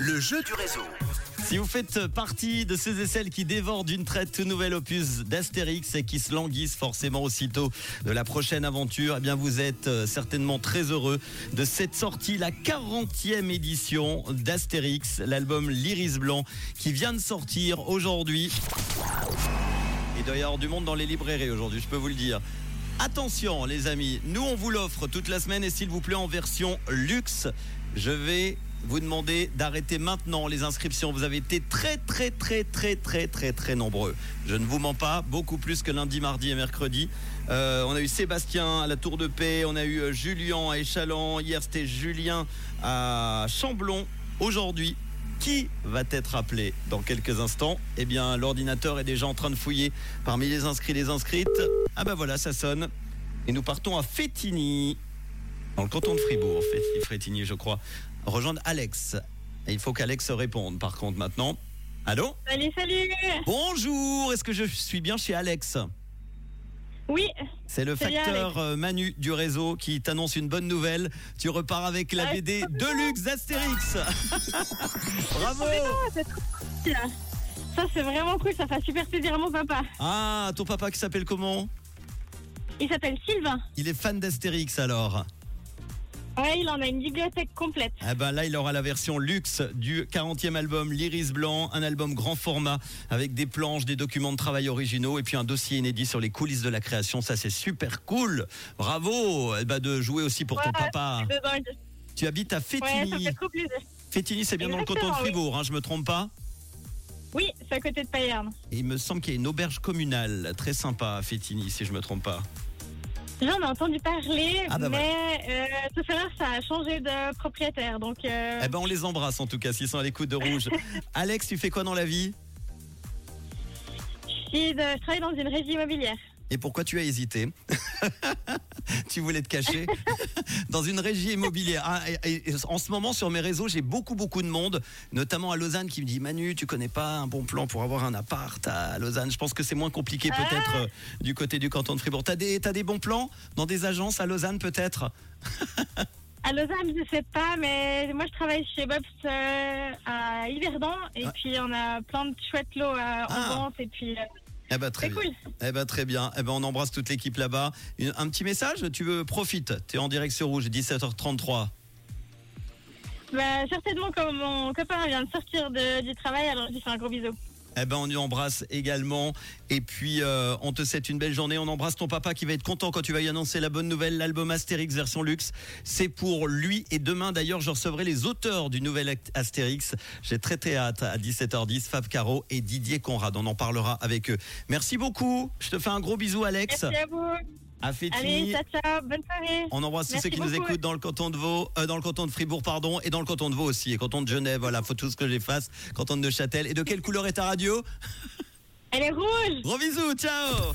Le jeu du réseau. Si vous faites partie de ceux et celles qui dévorent d'une traite tout nouvel opus d'Astérix et qui se languissent forcément aussitôt de la prochaine aventure, eh bien vous êtes euh, certainement très heureux de cette sortie, la 40e édition d'Astérix, l'album L'Iris Blanc qui vient de sortir aujourd'hui. Il doit y avoir du monde dans les librairies aujourd'hui, je peux vous le dire. Attention les amis, nous on vous l'offre toute la semaine et s'il vous plaît en version luxe, je vais vous demander d'arrêter maintenant les inscriptions. Vous avez été très très très très très très très nombreux. Je ne vous mens pas, beaucoup plus que lundi, mardi et mercredi. Euh, on a eu Sébastien à la Tour de Paix, on a eu euh, Julien à Échalon, hier c'était Julien à Chamblon. Aujourd'hui, qui va être appelé dans quelques instants? Eh bien, l'ordinateur est déjà en train de fouiller parmi les inscrits et les inscrites. Ah ben voilà, ça sonne. Et nous partons à Fétigny, dans le canton de Fribourg, Fétigny, Fétigny je crois. Rejoindre Alex. Et il faut qu'Alex réponde par contre maintenant. Allô? Salut, salut Bonjour, est-ce que je suis bien chez Alex? Oui, C'est le facteur euh, Manu du réseau qui t'annonce une bonne nouvelle. Tu repars avec la Ouais, BD. Deluxe d'Astérix. Bravo. Ça, c'est vraiment cool, ça fait super plaisir à mon papa. Ah, ton papa qui s'appelle comment? Il s'appelle Sylvain. Il est fan d'Astérix alors. Ouais, il en a une bibliothèque complète. Eh ben là, il aura la version luxe du 40e album L'Iris Blanc, un album grand format avec des planches, des documents de travail originaux et puis un dossier inédit sur les coulisses de la création. Ça, c'est super cool. Bravo eh ben, de jouer aussi pour ton Ouais, papa. Tu habites à Ouais, ça Fétigny. fait trop plaisir. Fétigny, c'est bien dans le canton de Exactement, oui. Fribourg, hein, je me trompe pas Oui, c'est à côté de Payerne. Et il me semble qu'il y a une auberge communale très sympa à Fétigny, si je me trompe pas. J'en ai entendu parler, Ah, bah mais euh, tout à l'heure, ça a changé de propriétaire. Donc, euh, Eh ben, on les embrasse en tout cas, s'ils sont à l'écoute de Rouge. Alex, tu fais quoi dans la vie? Je, suis de- je travaille dans une régie immobilière. Et pourquoi tu as hésité? Tu voulais te cacher dans une régie immobilière. Ah, et- et en ce moment, sur mes réseaux, j'ai beaucoup, beaucoup de monde, notamment à Lausanne, qui me dit Manu, tu connais pas un bon plan pour avoir un appart à Lausanne Je pense que c'est moins compliqué peut-être euh, du côté du canton de Fribourg. T'as des, t'as des bons plans dans des agences à Lausanne peut-être À Lausanne, je sais pas, mais moi, je travaille chez Bob's euh, à Yverdon. Et Ah. puis, on a plein de chouettes lots euh, en Ah. vente. Et puis, euh, Eh ben, très bien. cool. Eh ben, très bien. Eh ben, on embrasse toute l'équipe là-bas. Un petit message Tu veux profite. Tu es en direct sur Rouge, 17h33. Bah, certainement, comme mon copain vient de sortir de- du travail, alors je lui fais un gros bisou. Eh ben, on y embrasse également. Et puis, euh, on te souhaite une belle journée. On embrasse ton papa qui va être content quand tu vas y annoncer la bonne nouvelle. L'album Astérix version luxe, c'est pour lui. Et demain, d'ailleurs, je recevrai les auteurs du nouvel Astérix. J'ai très hâte à 17h10. Fab Caro et Didier Conrad. On en parlera avec eux. Merci beaucoup. Je te fais un gros bisou, Alex. Merci à vous. À Fétigny. Allez, ciao, ciao. Bonne soirée. On embrasse tous ceux qui nous écoutent dans le canton de Vaud, euh, dans le canton de Fribourg, pardon, et dans le canton de Vaud aussi, et canton de Genève. Voilà, faut tout ce que j'efface. Canton de Neuchâtel. Et de quelle couleur est ta radio? Elle est rouge. Gros bisous, ciao